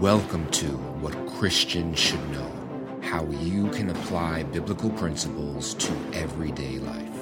Welcome to What Christians Should Know How You Can Apply Biblical Principles to Everyday Life.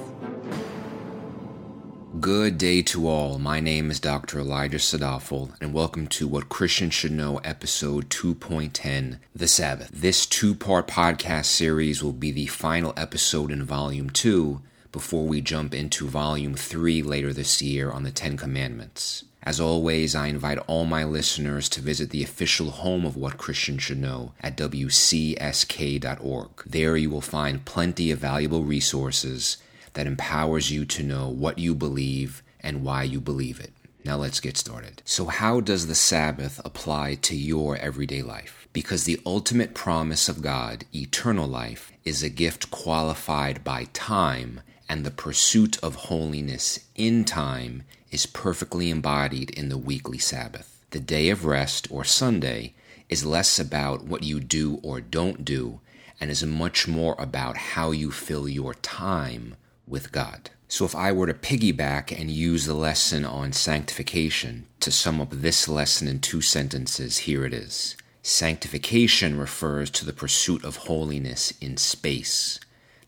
Good day to all. My name is Dr. Elijah Sadafel, and welcome to What Christians Should Know, episode 2.10 The Sabbath. This two part podcast series will be the final episode in volume 2 before we jump into volume 3 later this year on the Ten Commandments. As always, I invite all my listeners to visit the official home of What Christians Should Know at wcsk.org. There you will find plenty of valuable resources that empowers you to know what you believe and why you believe it. Now let's get started. So, how does the Sabbath apply to your everyday life? Because the ultimate promise of God, eternal life, is a gift qualified by time, and the pursuit of holiness in time is perfectly embodied in the weekly Sabbath. The day of rest, or Sunday, is less about what you do or don't do and is much more about how you fill your time with God. So, if I were to piggyback and use the lesson on sanctification to sum up this lesson in two sentences, here it is. Sanctification refers to the pursuit of holiness in space.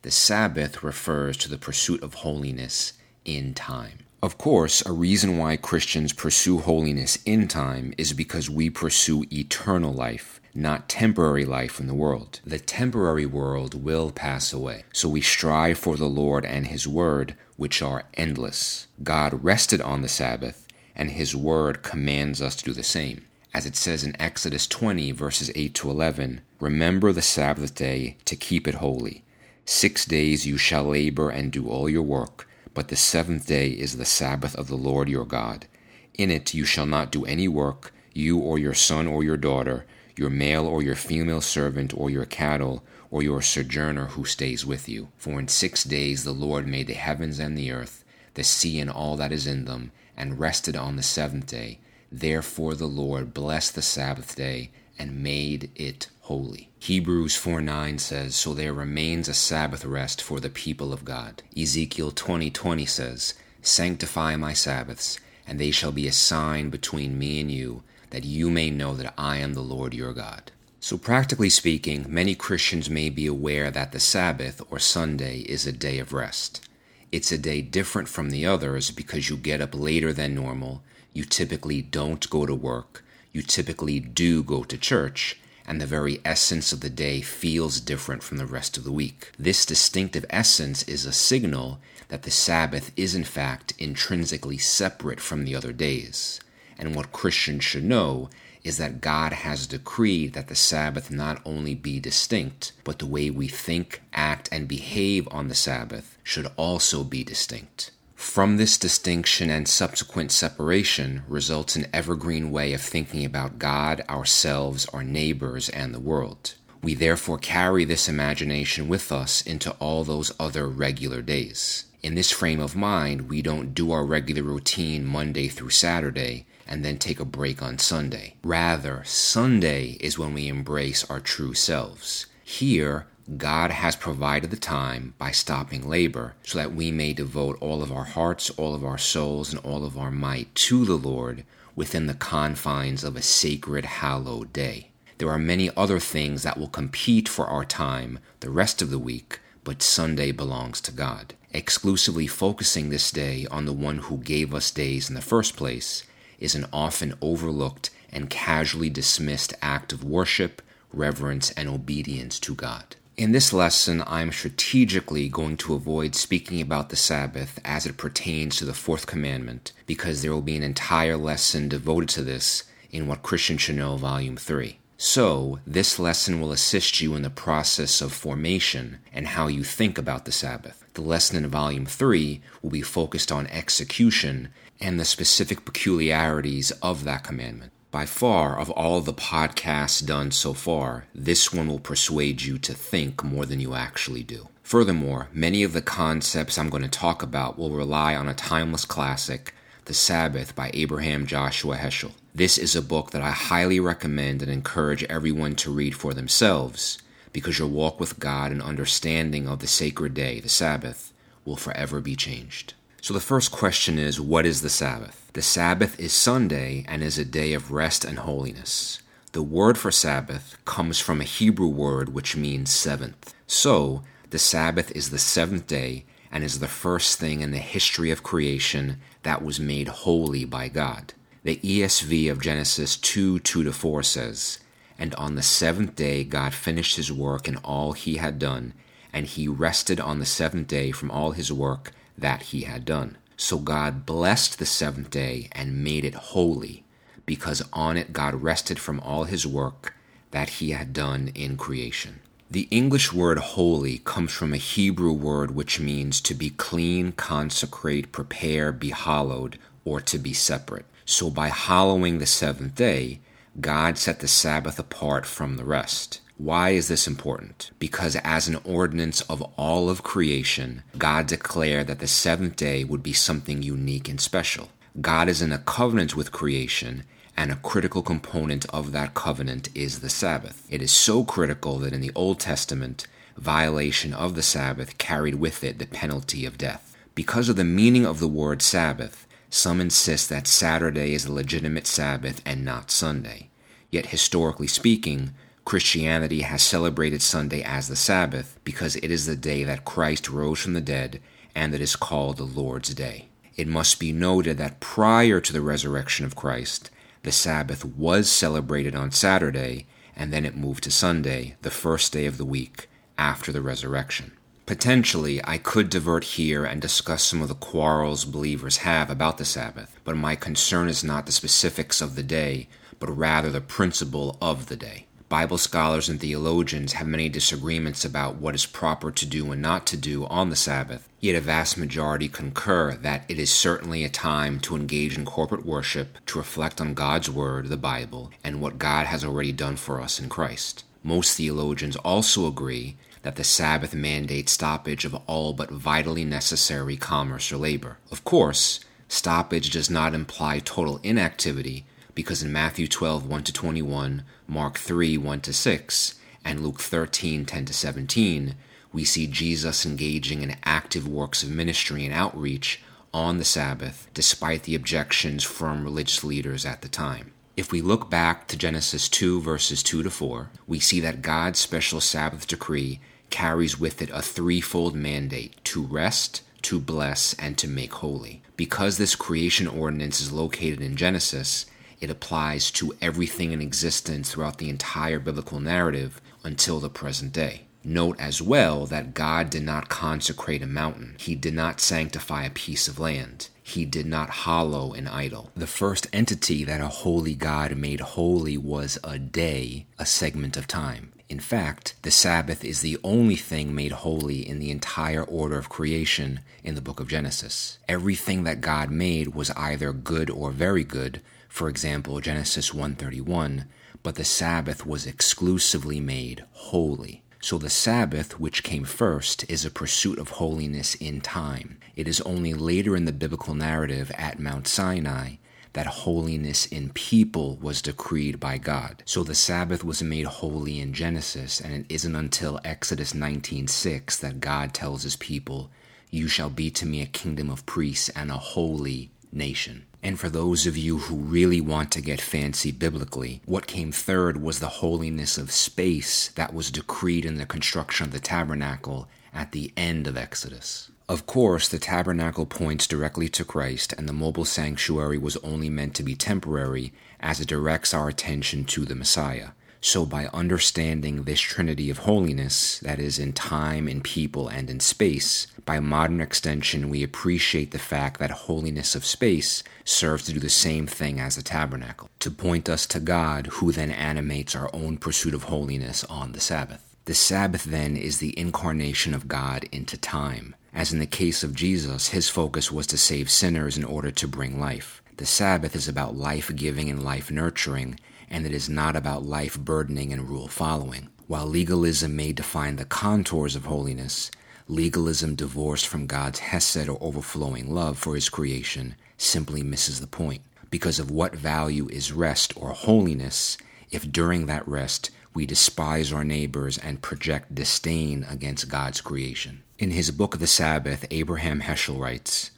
The Sabbath refers to the pursuit of holiness in time. Of course, a reason why Christians pursue holiness in time is because we pursue eternal life, not temporary life in the world. The temporary world will pass away, so we strive for the Lord and His Word, which are endless. God rested on the Sabbath, and His Word commands us to do the same. As it says in Exodus 20, verses 8 to 11 Remember the Sabbath day to keep it holy. Six days you shall labor and do all your work but the seventh day is the Sabbath of the Lord your God. In it you shall not do any work, you or your son or your daughter, your male or your female servant or your cattle, or your sojourner who stays with you. For in six days the Lord made the heavens and the earth, the sea and all that is in them, and rested on the seventh day. Therefore the Lord blessed the Sabbath day and made it holy. Hebrews 4 9 says, So there remains a Sabbath rest for the people of God. Ezekiel 20 20 says, Sanctify my Sabbaths, and they shall be a sign between me and you, that you may know that I am the Lord your God. So, practically speaking, many Christians may be aware that the Sabbath, or Sunday, is a day of rest. It's a day different from the others because you get up later than normal, you typically don't go to work, you typically do go to church, and the very essence of the day feels different from the rest of the week. This distinctive essence is a signal that the Sabbath is in fact intrinsically separate from the other days. And what Christians should know is that God has decreed that the Sabbath not only be distinct, but the way we think, act, and behave on the Sabbath should also be distinct. From this distinction and subsequent separation results an evergreen way of thinking about God, ourselves, our neighbors, and the world. We therefore carry this imagination with us into all those other regular days. In this frame of mind, we don't do our regular routine Monday through Saturday and then take a break on Sunday. Rather, Sunday is when we embrace our true selves. Here, God has provided the time by stopping labor so that we may devote all of our hearts, all of our souls, and all of our might to the Lord within the confines of a sacred, hallowed day. There are many other things that will compete for our time the rest of the week, but Sunday belongs to God. Exclusively focusing this day on the one who gave us days in the first place is an often overlooked and casually dismissed act of worship, reverence, and obedience to God. In this lesson, I'm strategically going to avoid speaking about the Sabbath as it pertains to the fourth commandment, because there will be an entire lesson devoted to this in What Christians Should Know, Volume 3. So, this lesson will assist you in the process of formation and how you think about the Sabbath. The lesson in Volume 3 will be focused on execution and the specific peculiarities of that commandment. By far, of all the podcasts done so far, this one will persuade you to think more than you actually do. Furthermore, many of the concepts I'm going to talk about will rely on a timeless classic, The Sabbath by Abraham Joshua Heschel. This is a book that I highly recommend and encourage everyone to read for themselves because your walk with God and understanding of the sacred day, the Sabbath, will forever be changed. So the first question is what is the Sabbath? The Sabbath is Sunday and is a day of rest and holiness. The word for Sabbath comes from a Hebrew word which means seventh. So, the Sabbath is the seventh day and is the first thing in the history of creation that was made holy by God. The ESV of Genesis 2 2 to 4 says, And on the seventh day God finished his work and all he had done, and he rested on the seventh day from all his work that he had done. So God blessed the seventh day and made it holy, because on it God rested from all his work that he had done in creation. The English word holy comes from a Hebrew word which means to be clean, consecrate, prepare, be hallowed, or to be separate. So by hallowing the seventh day, God set the Sabbath apart from the rest. Why is this important? Because as an ordinance of all of creation, God declared that the seventh day would be something unique and special. God is in a covenant with creation, and a critical component of that covenant is the Sabbath. It is so critical that in the Old Testament, violation of the Sabbath carried with it the penalty of death. Because of the meaning of the word Sabbath, some insist that Saturday is a legitimate Sabbath and not Sunday. Yet, historically speaking, Christianity has celebrated Sunday as the Sabbath because it is the day that Christ rose from the dead and it is called the Lord's Day. It must be noted that prior to the resurrection of Christ, the Sabbath was celebrated on Saturday and then it moved to Sunday, the first day of the week after the resurrection. Potentially, I could divert here and discuss some of the quarrels believers have about the Sabbath, but my concern is not the specifics of the day, but rather the principle of the day. Bible scholars and theologians have many disagreements about what is proper to do and not to do on the Sabbath, yet a vast majority concur that it is certainly a time to engage in corporate worship, to reflect on God's Word, the Bible, and what God has already done for us in Christ. Most theologians also agree that the Sabbath mandates stoppage of all but vitally necessary commerce or labor. Of course, stoppage does not imply total inactivity because in Matthew 12 1 to 21, Mark 3 1 to 6, and Luke 13 10 to 17, we see Jesus engaging in active works of ministry and outreach on the Sabbath despite the objections from religious leaders at the time. If we look back to Genesis 2, verses 2 to 4, we see that God's special Sabbath decree carries with it a threefold mandate to rest, to bless, and to make holy. Because this creation ordinance is located in Genesis, it applies to everything in existence throughout the entire biblical narrative until the present day. Note as well that God did not consecrate a mountain. He did not sanctify a piece of land. He did not hollow an idol. The first entity that a holy God made holy was a day, a segment of time. In fact, the Sabbath is the only thing made holy in the entire order of creation in the book of Genesis. Everything that God made was either good or very good, for example, Genesis 1:31, but the Sabbath was exclusively made holy. So the Sabbath, which came first, is a pursuit of holiness in time. It is only later in the biblical narrative at Mount Sinai that holiness in people was decreed by God. So the Sabbath was made holy in Genesis, and it isn't until Exodus 19:6 that God tells his people, "You shall be to me a kingdom of priests and a holy nation." And for those of you who really want to get fancy biblically, what came third was the holiness of space that was decreed in the construction of the tabernacle at the end of Exodus. Of course, the tabernacle points directly to Christ, and the mobile sanctuary was only meant to be temporary as it directs our attention to the Messiah. So, by understanding this trinity of holiness, that is, in time, in people, and in space, by modern extension, we appreciate the fact that holiness of space serves to do the same thing as the tabernacle, to point us to God, who then animates our own pursuit of holiness on the Sabbath. The Sabbath, then, is the incarnation of God into time. As in the case of Jesus, his focus was to save sinners in order to bring life. The Sabbath is about life giving and life nurturing, and it is not about life burdening and rule following. While legalism may define the contours of holiness, legalism divorced from God's hesed or overflowing love for his creation simply misses the point. Because of what value is rest or holiness if during that rest we despise our neighbors and project disdain against God's creation? In his book the Sabbath, Abraham Heschel writes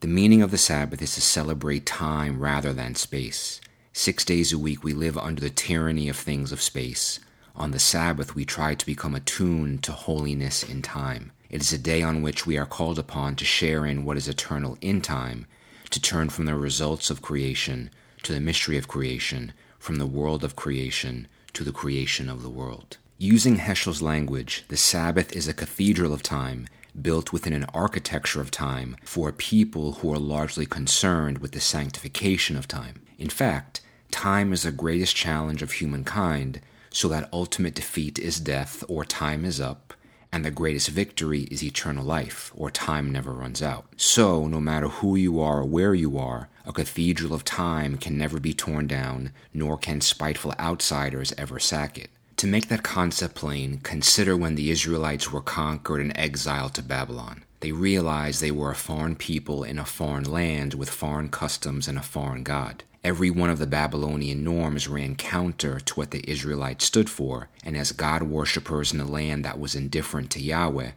The meaning of the Sabbath is to celebrate time rather than space. Six days a week, we live under the tyranny of things of space. On the Sabbath, we try to become attuned to holiness in time. It is a day on which we are called upon to share in what is eternal in time, to turn from the results of creation to the mystery of creation, from the world of creation to the creation of the world. Using Heschel's language, the Sabbath is a cathedral of time built within an architecture of time for people who are largely concerned with the sanctification of time. In fact, time is the greatest challenge of humankind, so that ultimate defeat is death or time is up, and the greatest victory is eternal life, or time never runs out. So, no matter who you are or where you are, a cathedral of time can never be torn down, nor can spiteful outsiders ever sack it. To make that concept plain, consider when the Israelites were conquered and exiled to Babylon. They realized they were a foreign people in a foreign land with foreign customs and a foreign God. Every one of the Babylonian norms ran counter to what the Israelites stood for, and as God worshippers in a land that was indifferent to Yahweh,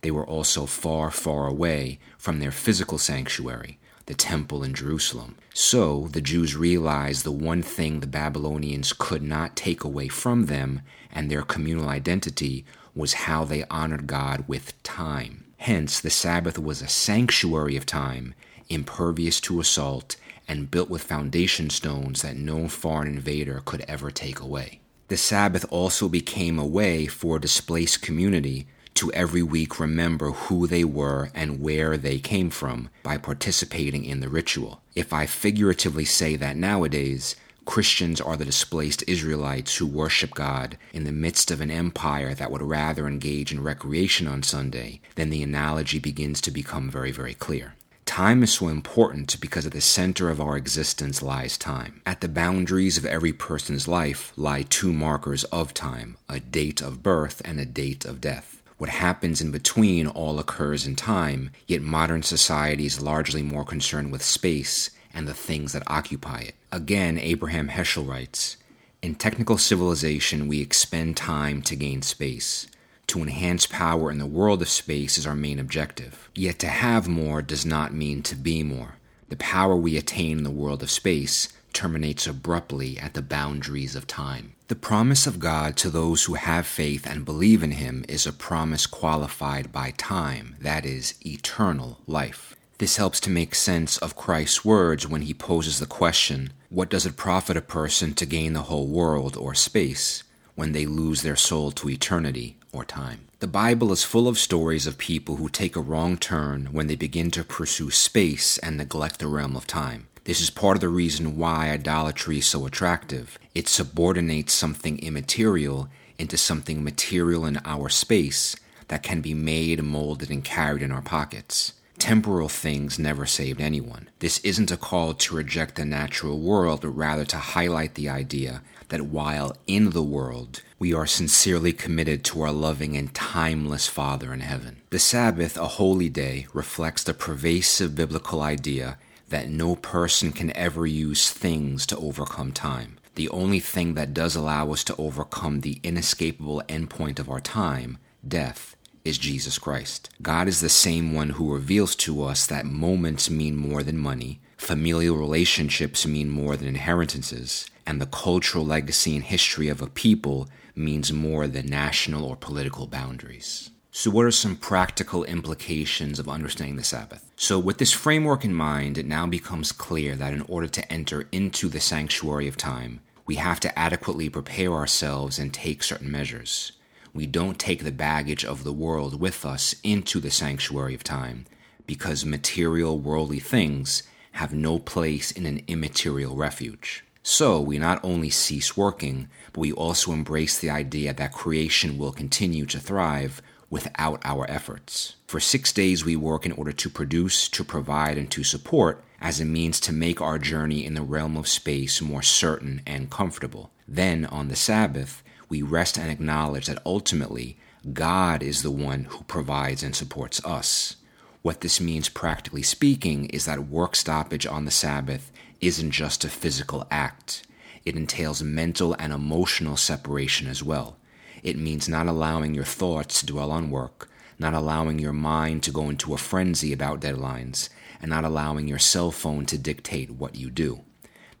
they were also far, far away from their physical sanctuary, the temple in Jerusalem. So the Jews realized the one thing the Babylonians could not take away from them and their communal identity was how they honored God with time. Hence, the Sabbath was a sanctuary of time, impervious to assault, and built with foundation stones that no foreign invader could ever take away. The Sabbath also became a way for a displaced community to every week remember who they were and where they came from by participating in the ritual. If I figuratively say that nowadays, Christians are the displaced Israelites who worship God in the midst of an empire that would rather engage in recreation on Sunday, then the analogy begins to become very, very clear. Time is so important because at the center of our existence lies time. At the boundaries of every person's life lie two markers of time a date of birth and a date of death. What happens in between all occurs in time, yet modern society is largely more concerned with space and the things that occupy it. Again, Abraham Heschel writes In technical civilization, we expend time to gain space. To enhance power in the world of space is our main objective. Yet to have more does not mean to be more. The power we attain in the world of space terminates abruptly at the boundaries of time. The promise of God to those who have faith and believe in Him is a promise qualified by time, that is, eternal life. This helps to make sense of Christ's words when he poses the question What does it profit a person to gain the whole world or space when they lose their soul to eternity or time? The Bible is full of stories of people who take a wrong turn when they begin to pursue space and neglect the realm of time. This is part of the reason why idolatry is so attractive. It subordinates something immaterial into something material in our space that can be made, molded, and carried in our pockets. Temporal things never saved anyone. This isn't a call to reject the natural world, but rather to highlight the idea that while in the world, we are sincerely committed to our loving and timeless Father in heaven. The Sabbath, a holy day, reflects the pervasive biblical idea that no person can ever use things to overcome time. The only thing that does allow us to overcome the inescapable endpoint of our time, death, is Jesus Christ. God is the same one who reveals to us that moments mean more than money, familial relationships mean more than inheritances, and the cultural legacy and history of a people means more than national or political boundaries. So, what are some practical implications of understanding the Sabbath? So, with this framework in mind, it now becomes clear that in order to enter into the sanctuary of time, we have to adequately prepare ourselves and take certain measures. We don't take the baggage of the world with us into the sanctuary of time because material worldly things have no place in an immaterial refuge. So, we not only cease working, but we also embrace the idea that creation will continue to thrive without our efforts. For six days, we work in order to produce, to provide, and to support as a means to make our journey in the realm of space more certain and comfortable. Then, on the Sabbath, we rest and acknowledge that ultimately, God is the one who provides and supports us. What this means, practically speaking, is that work stoppage on the Sabbath isn't just a physical act, it entails mental and emotional separation as well. It means not allowing your thoughts to dwell on work, not allowing your mind to go into a frenzy about deadlines, and not allowing your cell phone to dictate what you do.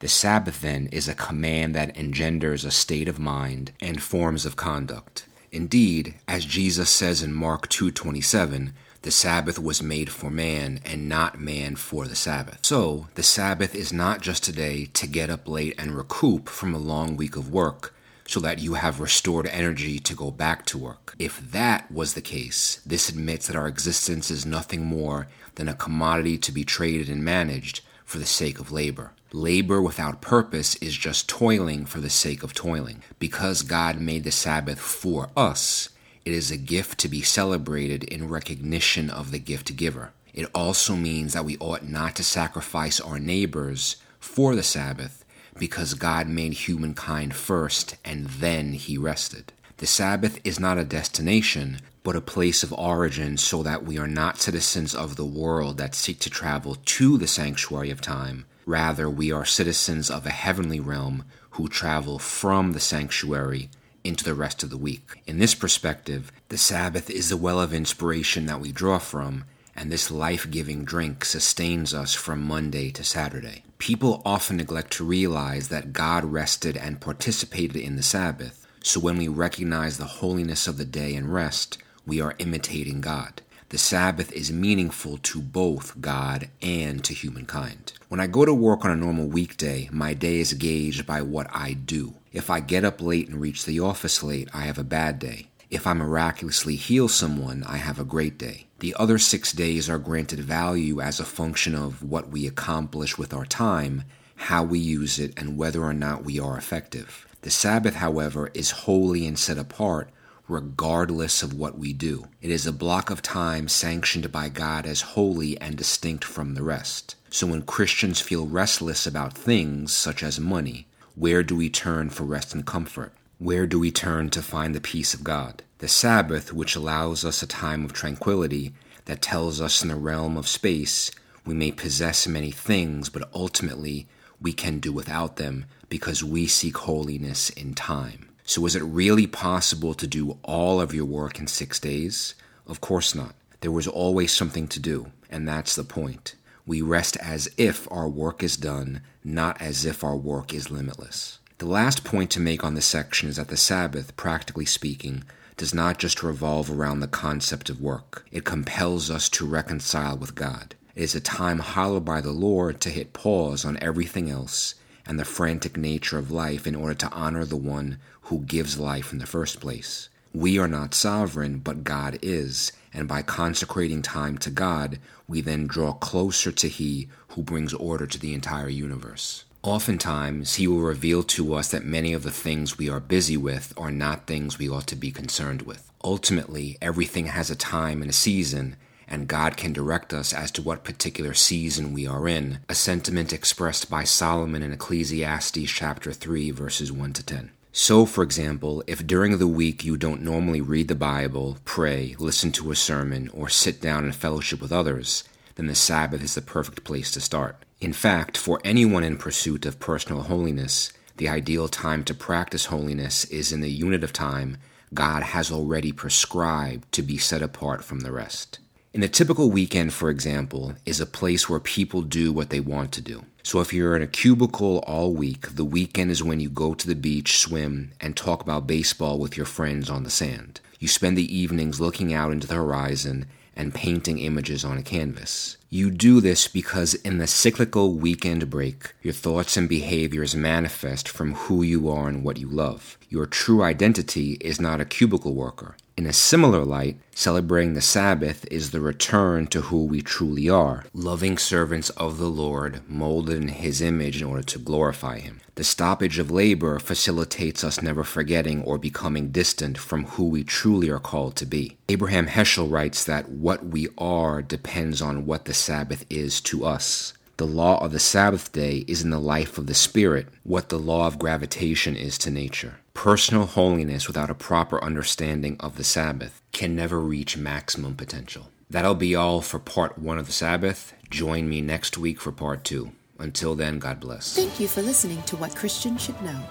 The Sabbath, then, is a command that engenders a state of mind and forms of conduct. Indeed, as Jesus says in Mark 2:27, the Sabbath was made for man and not man for the Sabbath. So, the Sabbath is not just a day to get up late and recoup from a long week of work so that you have restored energy to go back to work. If that was the case, this admits that our existence is nothing more than a commodity to be traded and managed for the sake of labor. Labor without purpose is just toiling for the sake of toiling. Because God made the Sabbath for us, it is a gift to be celebrated in recognition of the gift giver. It also means that we ought not to sacrifice our neighbors for the Sabbath because God made humankind first and then he rested. The Sabbath is not a destination, but a place of origin so that we are not citizens of the world that seek to travel to the sanctuary of time. Rather, we are citizens of a heavenly realm who travel from the sanctuary into the rest of the week. In this perspective, the Sabbath is the well of inspiration that we draw from, and this life giving drink sustains us from Monday to Saturday. People often neglect to realize that God rested and participated in the Sabbath, so when we recognize the holiness of the day and rest, we are imitating God. The Sabbath is meaningful to both God and to humankind. When I go to work on a normal weekday, my day is gauged by what I do. If I get up late and reach the office late, I have a bad day. If I miraculously heal someone, I have a great day. The other six days are granted value as a function of what we accomplish with our time, how we use it, and whether or not we are effective. The Sabbath, however, is holy and set apart regardless of what we do. It is a block of time sanctioned by God as holy and distinct from the rest. So when Christians feel restless about things such as money, where do we turn for rest and comfort? Where do we turn to find the peace of God? The Sabbath, which allows us a time of tranquility that tells us in the realm of space we may possess many things, but ultimately we can do without them because we seek holiness in time. So, is it really possible to do all of your work in six days? Of course not. There was always something to do, and that's the point. We rest as if our work is done, not as if our work is limitless. The last point to make on this section is that the Sabbath, practically speaking, does not just revolve around the concept of work. It compels us to reconcile with God. It is a time hallowed by the Lord to hit pause on everything else and the frantic nature of life in order to honor the one who gives life in the first place. We are not sovereign, but God is, and by consecrating time to God, we then draw closer to He who brings order to the entire universe. Oftentimes, He will reveal to us that many of the things we are busy with are not things we ought to be concerned with. Ultimately, everything has a time and a season, and God can direct us as to what particular season we are in, a sentiment expressed by Solomon in Ecclesiastes chapter 3 verses 1 to 10. So, for example, if during the week you don't normally read the Bible, pray, listen to a sermon, or sit down in fellowship with others, then the Sabbath is the perfect place to start. In fact, for anyone in pursuit of personal holiness, the ideal time to practice holiness is in the unit of time God has already prescribed to be set apart from the rest. In the typical weekend, for example, is a place where people do what they want to do. So if you're in a cubicle all week, the weekend is when you go to the beach, swim, and talk about baseball with your friends on the sand. You spend the evenings looking out into the horizon and painting images on a canvas. You do this because in the cyclical weekend break, your thoughts and behaviors manifest from who you are and what you love. Your true identity is not a cubicle worker. In a similar light, celebrating the Sabbath is the return to who we truly are, loving servants of the Lord, molded in His image in order to glorify Him. The stoppage of labor facilitates us never forgetting or becoming distant from who we truly are called to be. Abraham Heschel writes that what we are depends on what the Sabbath is to us. The law of the Sabbath day is in the life of the Spirit what the law of gravitation is to nature. Personal holiness without a proper understanding of the Sabbath can never reach maximum potential. That'll be all for part one of the Sabbath. Join me next week for part two. Until then, God bless. Thank you for listening to What Christians Should Know.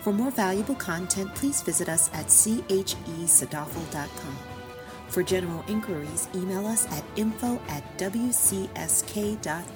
For more valuable content, please visit us at chesadafel.com. For general inquiries, email us at info at wcsk.org.